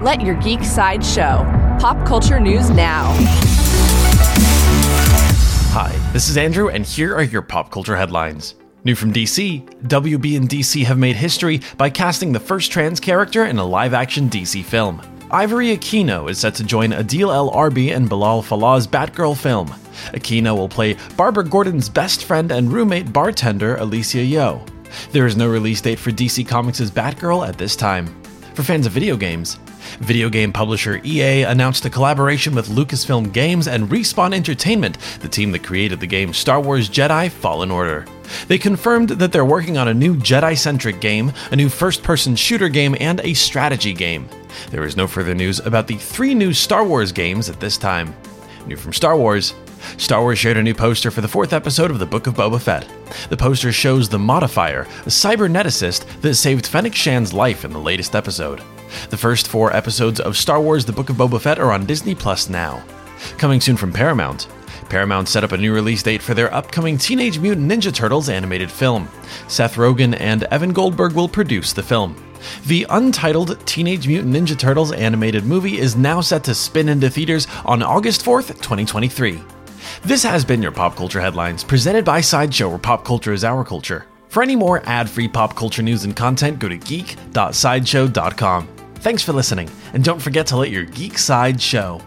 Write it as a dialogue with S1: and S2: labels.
S1: Let your geek side show. Pop culture news now.
S2: Hi, this is Andrew, and here are your pop culture headlines. New from DC, WB and DC have made history by casting the first trans character in a live action DC film. Ivory Aquino is set to join Adil El Arbi and Bilall Fallah's Batgirl film. Aquino will play Barbara Gordon's best friend and roommate bartender Alicia Yeoh. There is no release date for DC Comics' Batgirl at this time. For fans of video games, Video game publisher EA announced a collaboration with Lucasfilm Games and Respawn Entertainment, the team that created the game Star Wars Jedi Fallen Order. They confirmed that they're working on a new Jedi centric game, a new first person shooter game, and a strategy game. There is no further news about the three new Star Wars games at this time. New from Star Wars, Star Wars shared a new poster for the fourth episode of the Book of Boba Fett. The poster shows the Modifier, a cyberneticist that saved Fennec Shan's life in the latest episode. The first four episodes of Star Wars The Book of Boba Fett are on Disney Plus now. Coming soon from Paramount, Paramount set up a new release date for their upcoming Teenage Mutant Ninja Turtles animated film. Seth Rogen and Evan Goldberg will produce the film. The untitled Teenage Mutant Ninja Turtles animated movie is now set to spin into theaters on August 4th, 2023. This has been your Pop Culture Headlines, presented by Sideshow, where pop culture is our culture. For any more ad free pop culture news and content, go to geek.sideshow.com. Thanks for listening, and don't forget to let your geek side show.